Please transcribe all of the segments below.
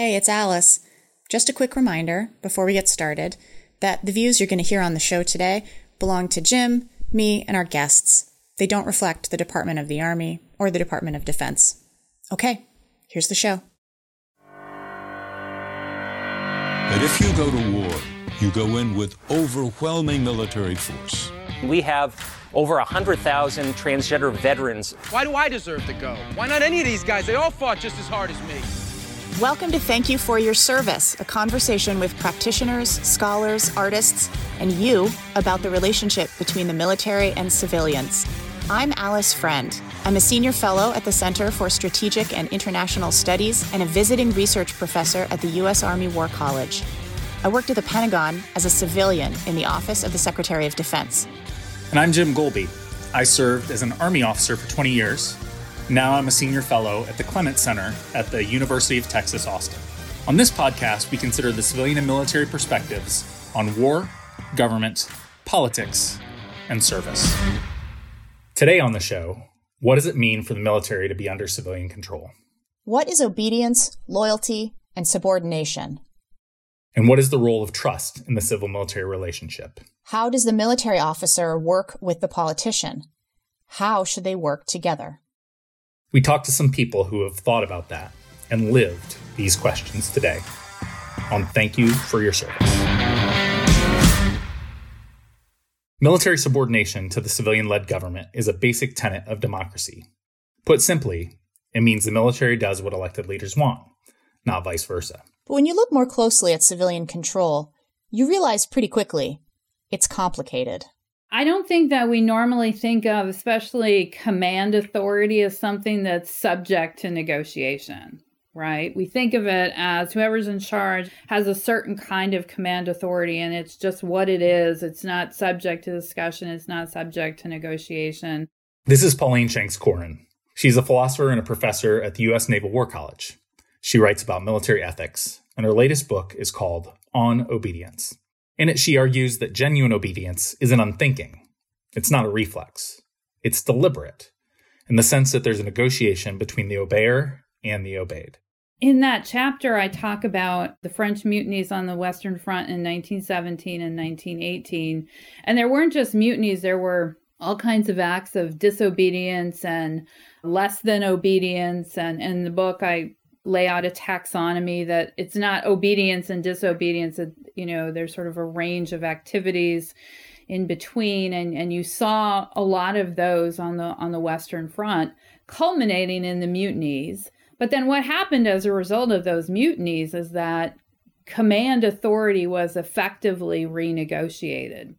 Hey, it's Alice. Just a quick reminder before we get started that the views you're going to hear on the show today belong to Jim, me, and our guests. They don't reflect the Department of the Army or the Department of Defense. Okay, here's the show. But if you go to war, you go in with overwhelming military force. We have over 100,000 transgender veterans. Why do I deserve to go? Why not any of these guys? They all fought just as hard as me. Welcome to Thank You for Your Service, a conversation with practitioners, scholars, artists, and you about the relationship between the military and civilians. I'm Alice Friend. I'm a senior fellow at the Center for Strategic and International Studies and a visiting research professor at the U.S. Army War College. I worked at the Pentagon as a civilian in the Office of the Secretary of Defense. And I'm Jim Golby. I served as an Army officer for 20 years. Now I'm a senior fellow at the Clement Center at the University of Texas, Austin. On this podcast, we consider the civilian and military perspectives on war, government, politics, and service. Today on the show, what does it mean for the military to be under civilian control? What is obedience, loyalty, and subordination? And what is the role of trust in the civil military relationship? How does the military officer work with the politician? How should they work together? We talked to some people who have thought about that and lived these questions today on Thank You for Your Service. Military subordination to the civilian led government is a basic tenet of democracy. Put simply, it means the military does what elected leaders want, not vice versa. But when you look more closely at civilian control, you realize pretty quickly it's complicated. I don't think that we normally think of, especially command authority, as something that's subject to negotiation, right? We think of it as whoever's in charge has a certain kind of command authority and it's just what it is. It's not subject to discussion, it's not subject to negotiation. This is Pauline Shanks Kaurin. She's a philosopher and a professor at the U.S. Naval War College. She writes about military ethics, and her latest book is called On Obedience. In it, she argues that genuine obedience isn't unthinking. It's not a reflex. It's deliberate, in the sense that there's a negotiation between the obeyer and the obeyed. In that chapter, I talk about the French mutinies on the Western Front in 1917 and 1918. And there weren't just mutinies, there were all kinds of acts of disobedience and less than obedience. And in the book, I lay out a taxonomy that it's not obedience and disobedience that you know there's sort of a range of activities in between. And and you saw a lot of those on the on the western front culminating in the mutinies. But then what happened as a result of those mutinies is that command authority was effectively renegotiated.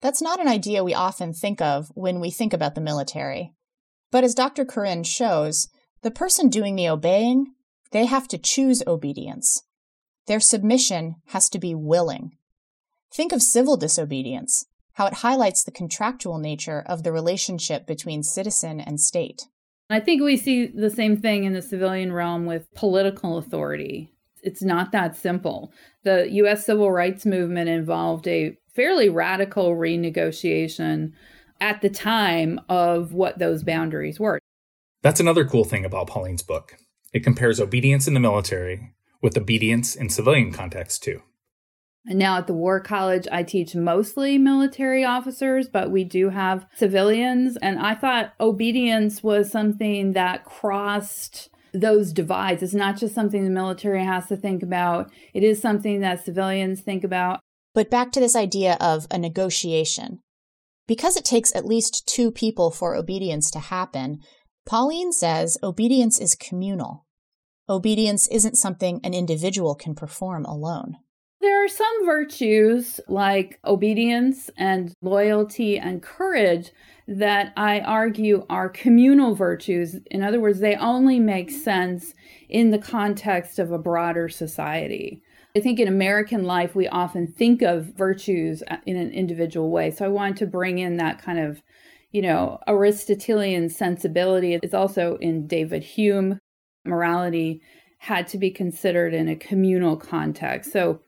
That's not an idea we often think of when we think about the military. But as dr Kaurin shows the person doing the obeying they have to choose obedience. Their submission has to be willing. Think of civil disobedience, how it highlights the contractual nature of the relationship between citizen and state. I think we see the same thing in the civilian realm with political authority. It's not that simple. The US civil rights movement involved a fairly radical renegotiation at the time of what those boundaries were. That's another cool thing about Pauline's book. It compares obedience in the military with obedience in civilian context, too. And now at the War College, I teach mostly military officers, but we do have civilians. And I thought obedience was something that crossed those divides. It's not just something the military has to think about, it is something that civilians think about. But back to this idea of a negotiation. Because it takes at least two people for obedience to happen, Pauline says obedience is communal. Obedience isn't something an individual can perform alone. There are some virtues like obedience and loyalty and courage that I argue are communal virtues. In other words, they only make sense in the context of a broader society. I think in American life, we often think of virtues in an individual way. So I wanted to bring in that kind of you know, Aristotelian sensibility is also in David Hume. Morality had to be considered in a communal context. So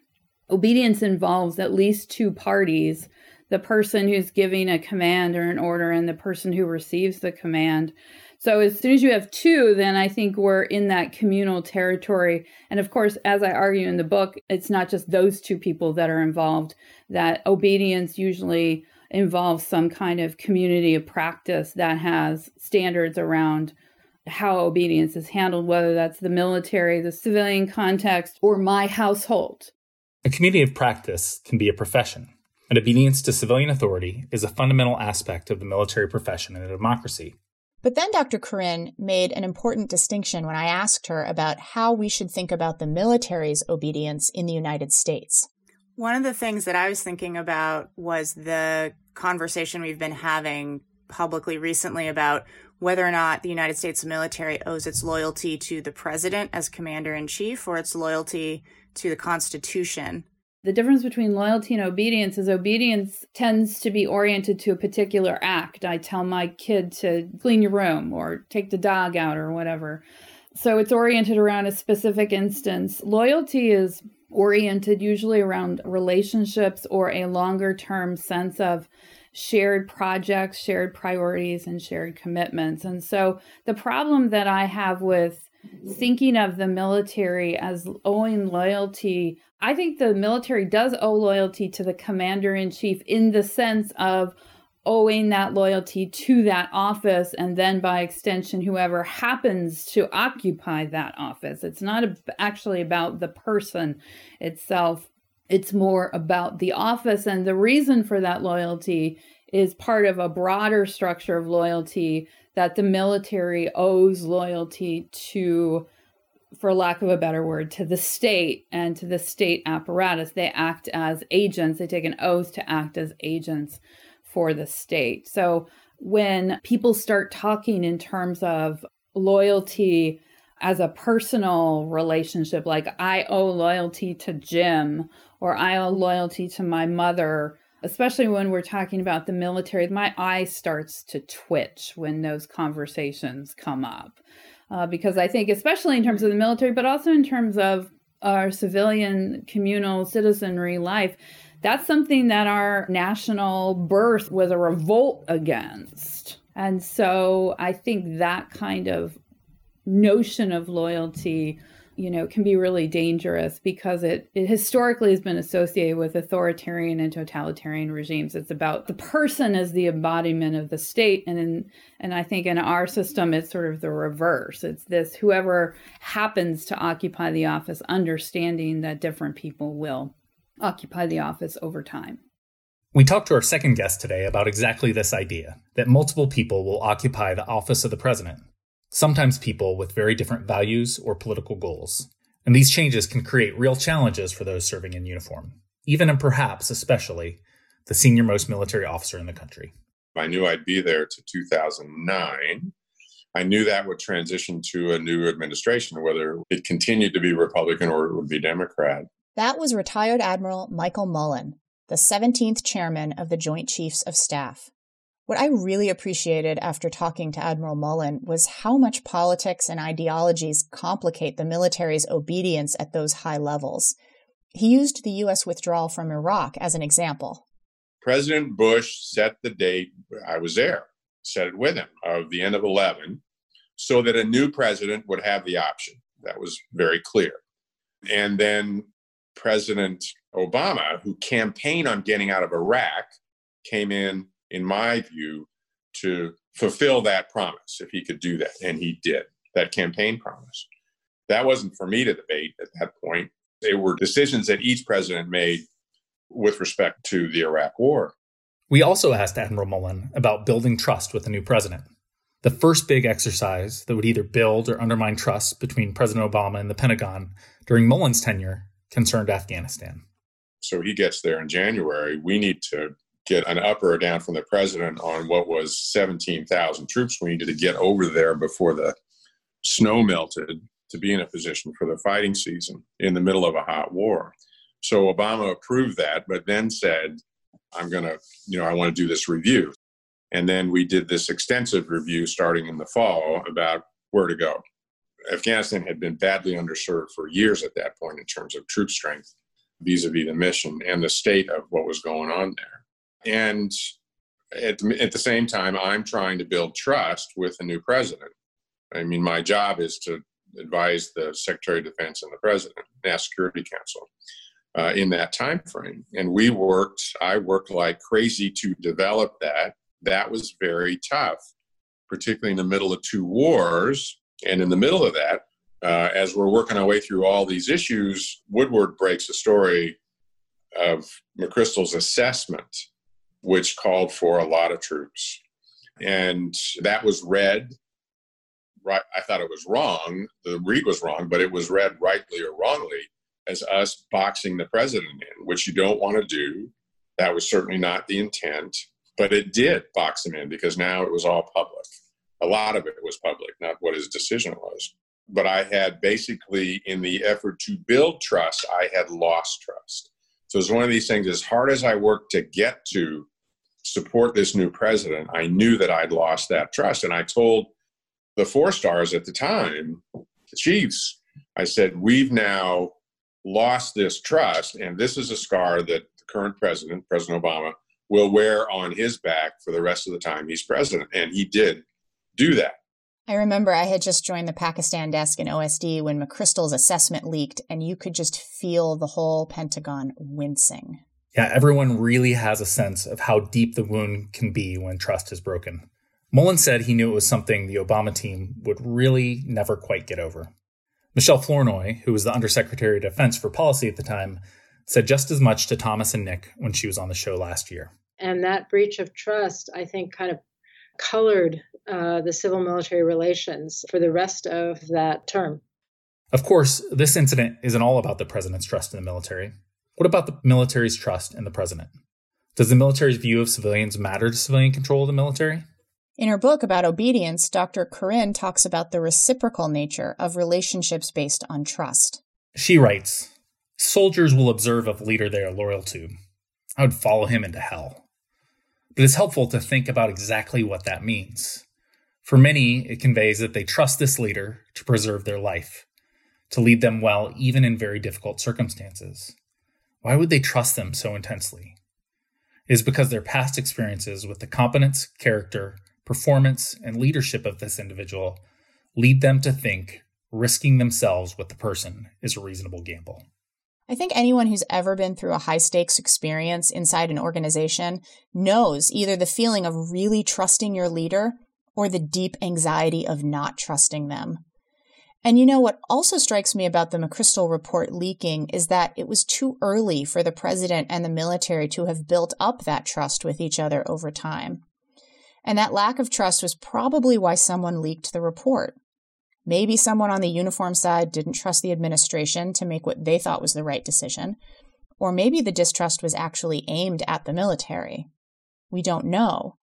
obedience involves at least two parties the person who's giving a command or an order and the person who receives the command. So as soon as you have two, then I think we're in that communal territory. And of course, as I argue in the book, it's not just those two people that are involved, that obedience usually involves some kind of community of practice that has standards around how obedience is handled, whether that's the military, the civilian context, or my household. A community of practice can be a profession, and obedience to civilian authority is a fundamental aspect of the military profession in a democracy. But then Dr. Kaurin made an important distinction when I asked her about how we should think about the military's obedience in the United States. One of the things that I was thinking about was the conversation we've been having publicly recently about whether or not the United States military owes its loyalty to the president as commander in chief or its loyalty to the Constitution. The difference between loyalty and obedience is obedience tends to be oriented to a particular act. I tell my kid to clean your room or take the dog out or whatever. So it's oriented around a specific instance. Loyalty is oriented usually around relationships or a longer term sense of shared projects, shared priorities, and shared commitments. And so the problem that I have with thinking of the military as owing loyalty, I think the military does owe loyalty to the commander in chief in the sense of owing that loyalty to that office and then by extension whoever happens to occupy that office it's not actually about the person itself it's more about the office. And the reason for that loyalty is part of a broader structure of loyalty that the military owes loyalty to, for lack of a better word, to the state and to the state apparatus. They act as agents, they take an oath to act as agents for the state. So when people start talking in terms of loyalty, as a personal relationship, like I owe loyalty to Jim or I owe loyalty to my mother, especially when we're talking about the military, my eye starts to twitch when those conversations come up. Uh, because I think, especially in terms of the military, but also in terms of our civilian communal citizenry life, that's something that our national birth was a revolt against. And so I think that kind of notion of loyalty you know can be really dangerous because it, it historically has been associated with authoritarian and totalitarian regimes. It's about the person as the embodiment of the state. And in, and i think in our system it's sort of the reverse. It's this whoever happens to occupy the office understanding that different people will occupy the office over time we talked to our second guest today about exactly this idea that multiple people will occupy the office of the president sometimes people with very different values or political goals. And these changes can create real challenges for those serving in uniform, even and perhaps especially the senior most military officer in the country. I knew I'd be there to 2009. I knew that would transition to a new administration, whether it continued to be Republican or it would be Democrat. That was retired Admiral Michael Mullen, the 17th chairman of the Joint Chiefs of Staff. What I really appreciated after talking to Admiral Mullen was how much politics and ideologies complicate the military's obedience at those high levels. He used the U.S. withdrawal from Iraq as an example. President Bush set the date, I was there, set it with him, of the end of 11, so that a new president would have the option. That was very clear. And then President Obama, who campaigned on getting out of Iraq, came in in my view, to fulfill that promise if he could do that. And he did that campaign promise. That wasn't for me to debate at that point. They were decisions that each president made with respect to the Iraq War. We also asked Admiral Mullen about building trust with the new president. The first big exercise that would either build or undermine trust between President Obama and the Pentagon during Mullen's tenure concerned Afghanistan. So he gets there in January. We need to get an up or down from the president on what was 17,000 troops we needed to get over there before the snow melted to be in a position for the fighting season in the middle of a hot war. So Obama approved that, but then said, I'm going to, you know, I want to do this review. And then we did this extensive review starting in the fall about where to go. Afghanistan had been badly underserved for years at that point in terms of troop strength vis a vis the mission and the state of what was going on there. And at, at the same time, I'm trying to build trust with the new president. I mean, my job is to advise the Secretary of Defense and the President, National Security Council, uh, in that time frame. And we worked, I worked like crazy to develop that. That was very tough, particularly in the middle of two wars. And in the middle of that, uh, as we're working our way through all these issues, Woodward breaks a story of McChrystal's assessment, which called for a lot of troops. And that was read right. I thought it was wrong. The read was wrong, but it was read rightly or wrongly as us boxing the president in, which you don't want to do. That was certainly not the intent, but it did box him in because now it was all public. A lot of it was public, not what his decision was. But I had basically, in the effort to build trust, I had lost trust. So it's one of these things, as hard as I worked to get to support this new president, I knew that I'd lost that trust. And I told the four stars at the time, the chiefs, I said, we've now lost this trust, and this is a scar that the current president, President Obama, will wear on his back for the rest of the time he's president. And he did do that. I remember I had just joined the Pakistan desk in OSD when McChrystal's assessment leaked, and you could just feel the whole Pentagon wincing. Yeah, everyone really has a sense of how deep the wound can be when trust is broken. Mullen said he knew it was something the Obama team would really never quite get over. Michèle Flournoy, who was the Undersecretary of Defense for Policy at the time, said just as much to Thomas and Nick when she was on the show last year. And that breach of trust, I think, kind of colored uh, the civil military relations for the rest of that term. Of course, this incident isn't all about the president's trust in the military. What about the military's trust in the president? Does the military's view of civilians matter to civilian control of the military? In her book about obedience, Dr. Kaurin talks about the reciprocal nature of relationships based on trust. She writes Soldiers will observe a leader they are loyal to. I would follow him into hell. But it's helpful to think about exactly what that means. For many, it conveys that they trust this leader to preserve their life, to lead them well even in very difficult circumstances. Why would they trust them so intensely? It is because their past experiences with the competence, character, performance, and leadership of this individual lead them to think risking themselves with the person is a reasonable gamble. I think anyone who's ever been through a high stakes experience inside an organization knows either the feeling of really trusting your leader or the deep anxiety of not trusting them. And you know what also strikes me about the McChrystal report leaking is that it was too early for the president and the military to have built up that trust with each other over time. And that lack of trust was probably why someone leaked the report. Maybe someone on the uniform side didn't trust the administration to make what they thought was the right decision. Or maybe the distrust was actually aimed at the military. We don't know.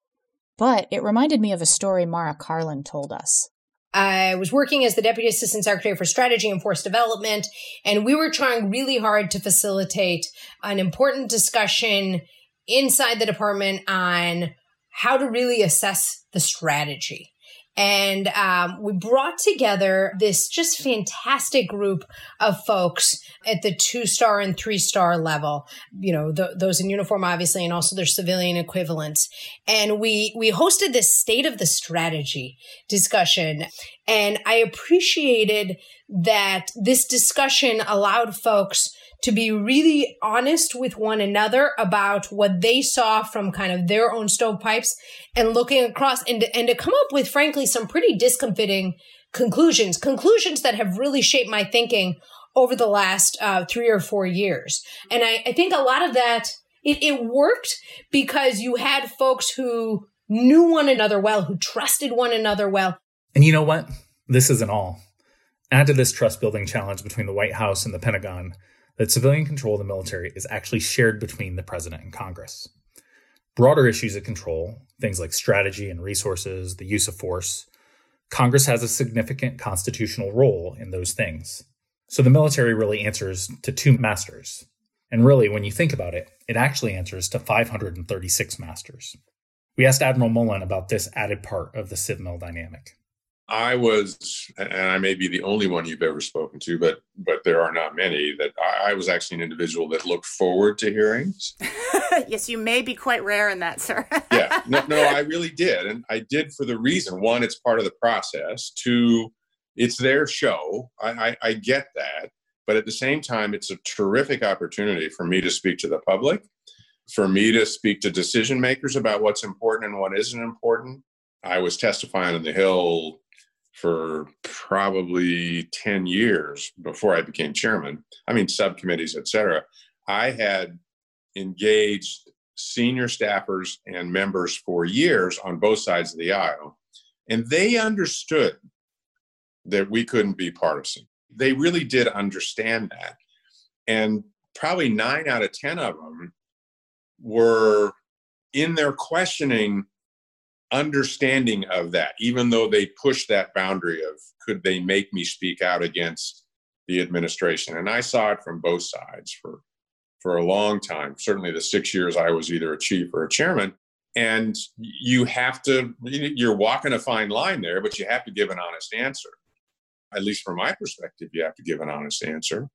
But it reminded me of a story Mara Karlin told us. I was working as the Deputy Assistant Secretary for Strategy and Force Development, and we were trying really hard to facilitate an important discussion inside the department on how to really assess the strategy. And um, we brought together this just fantastic group of folks at the two star and three star level. You know, th- those in uniform, obviously, and also their civilian equivalents. And we we hosted this state of the strategy discussion, and I appreciated that this discussion allowed folks to be really honest with one another about what they saw from kind of their own stovepipes and looking across and, and to come up with, frankly, some pretty discomfiting conclusions, conclusions that have really shaped my thinking over the last uh, three or four years. And I, I think a lot of that, it, it worked because you had folks who knew one another well, who trusted one another well. And you know what? This isn't all. Add to this trust building challenge between the White House and the Pentagon that civilian control of the military is actually shared between the president and Congress. Broader issues of control, things like strategy and resources, the use of force, Congress has a significant constitutional role in those things. So the military really answers to two masters. And really, when you think about it, it actually answers to 536 masters. We asked Admiral Mullen about this added part of the civil dynamic. I was, and I may be the only one you've ever spoken to, but but there are not many that I, I was actually an individual that looked forward to hearings. yes, you may be quite rare in that, sir. yeah, no, no, I really did, and I did for the reason: one, it's part of the process; two, it's their show. I, I, I get that, but at the same time, it's a terrific opportunity for me to speak to the public, for me to speak to decision makers about what's important and what isn't important. I was testifying on the Hill for probably 10 years before I became chairman. I mean, subcommittees, et cetera. I had engaged senior staffers and members for years on both sides of the aisle, and they understood that we couldn't be partisan. They really did understand that. And probably nine out of 10 of them were in their questioning understanding of that, even though they pushed that boundary of could they make me speak out against the administration. And I saw it from both sides for for a long time. Certainly, the six years I was either a chief or a chairman. And you have to, you're walking a fine line there, but you have to give an honest answer. At least from my perspective, you have to give an honest answer.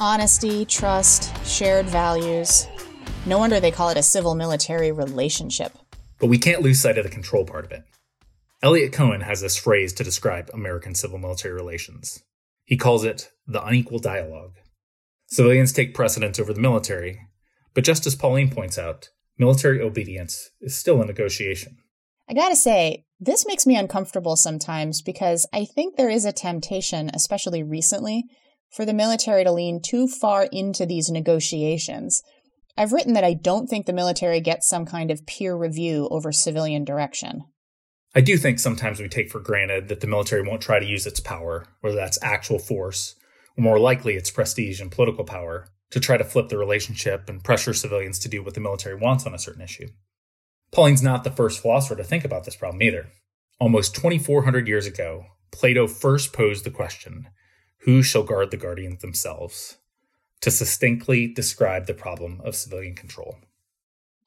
Honesty, trust, shared values. No wonder they call it a civil military relationship. But we can't lose sight of the control part of it. Eliot Cohen has this phrase to describe American civil military relations. He calls it the unequal dialogue. Civilians take precedence over the military, but just as Pauline points out, military obedience is still a negotiation. I gotta say, this makes me uncomfortable sometimes because I think there is a temptation, especially recently, for the military to lean too far into these negotiations I've written that I don't think the military gets some kind of peer review over civilian direction. I do think sometimes we take for granted that the military won't try to use its power, whether that's actual force, or more likely its prestige and political power, to try to flip the relationship and pressure civilians to do what the military wants on a certain issue. Pauline's not the first philosopher to think about this problem either. Almost 2,400 years ago, Plato first posed the question who shall guard the guardians themselves? To succinctly describe the problem of civilian control.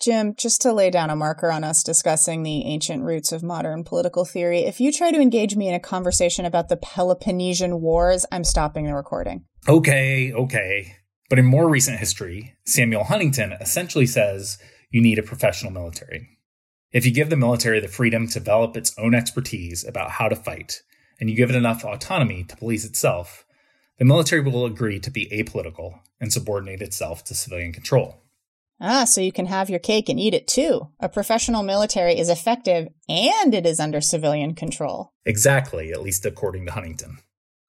Jim, just to lay down a marker on us discussing the ancient roots of modern political theory, if you try to engage me in a conversation about the Peloponnesian Wars, I'm stopping the recording. Okay, okay. But in more recent history, Samuel Huntington essentially says you need a professional military. If you give the military the freedom to develop its own expertise about how to fight, and you give it enough autonomy to police itself, the military will agree to be apolitical and subordinate itself to civilian control. Ah, so you can have your cake and eat it too. A professional military is effective and it is under civilian control. Exactly, at least according to Huntington.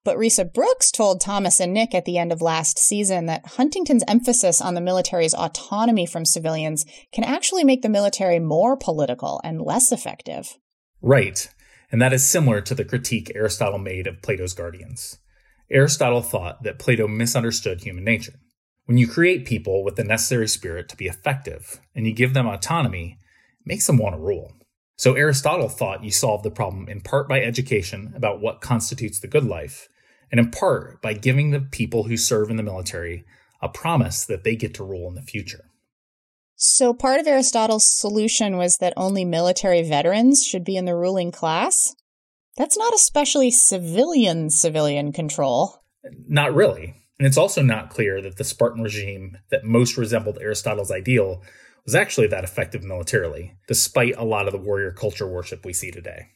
But Risa Brooks told Thomas and Nick at the end of last season that Huntington's emphasis on the military's autonomy from civilians can actually make the military more political and less effective. Right, and that is similar to the critique Aristotle made of Plato's guardians. Aristotle thought that Plato misunderstood human nature. When you create people with the necessary spirit to be effective and you give them autonomy, it makes them want to rule. So Aristotle thought you solve the problem in part by education about what constitutes the good life, and in part by giving the people who serve in the military a promise that they get to rule in the future. So part of Aristotle's solution was that only military veterans should be in the ruling class? That's not especially civilian civilian control. Not really. And it's also not clear that the Spartan regime that most resembled Aristotle's ideal was actually that effective militarily, despite a lot of the warrior culture worship we see today.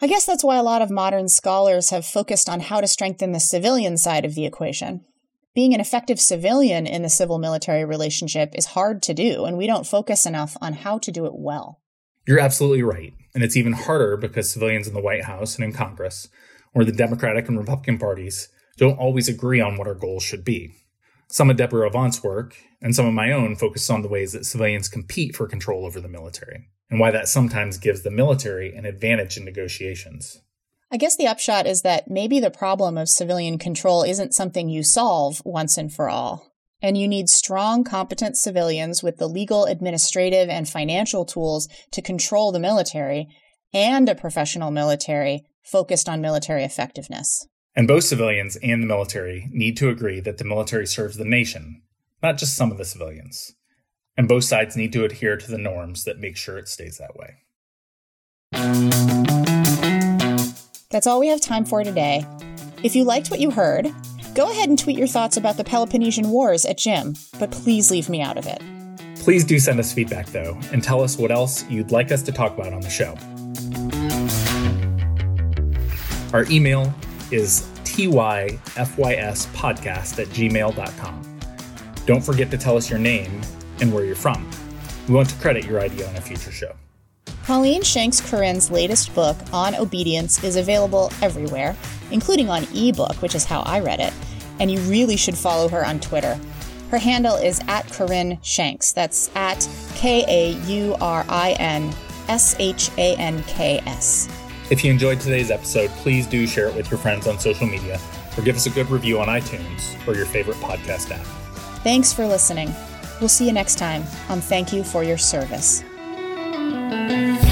I guess that's why a lot of modern scholars have focused on how to strengthen the civilian side of the equation. Being an effective civilian in the civil military relationship is hard to do, and we don't focus enough on how to do it well. You're absolutely right. And it's even harder because civilians in the White House and in Congress, or the Democratic and Republican parties, don't always agree on what our goals should be. Some of Deborah Avant's work and some of my own focus on the ways that civilians compete for control over the military, and why that sometimes gives the military an advantage in negotiations. I guess the upshot is that maybe the problem of civilian control isn't something you solve once and for all and you need strong, competent civilians with the legal, administrative, and financial tools to control the military, and a professional military focused on military effectiveness. And both civilians and the military need to agree that the military serves the nation, not just some of the civilians. And both sides need to adhere to the norms that make sure it stays that way. That's all we have time for today. If you liked what you heard, go ahead and tweet your thoughts about the Peloponnesian Wars at Jim, but please leave me out of it. Please do send us feedback, though, and tell us what else you'd like us to talk about on the show. Our email is tyfyspodcast at gmail.com. Don't forget to tell us your name and where you're from. We want to credit your idea on a future show. Pauline Shanks Kaurin's latest book, On Obedience, is available everywhere, including on ebook, which is how I read it, and you really should follow her on Twitter. Her handle is at Kaurin Shanks. That's at K A U R I N S H A N K S. If you enjoyed today's episode, please do share it with your friends on social media or give us a good review on iTunes or your favorite podcast app. Thanks for listening. We'll see you next time on Thank You for Your Service. Thank you.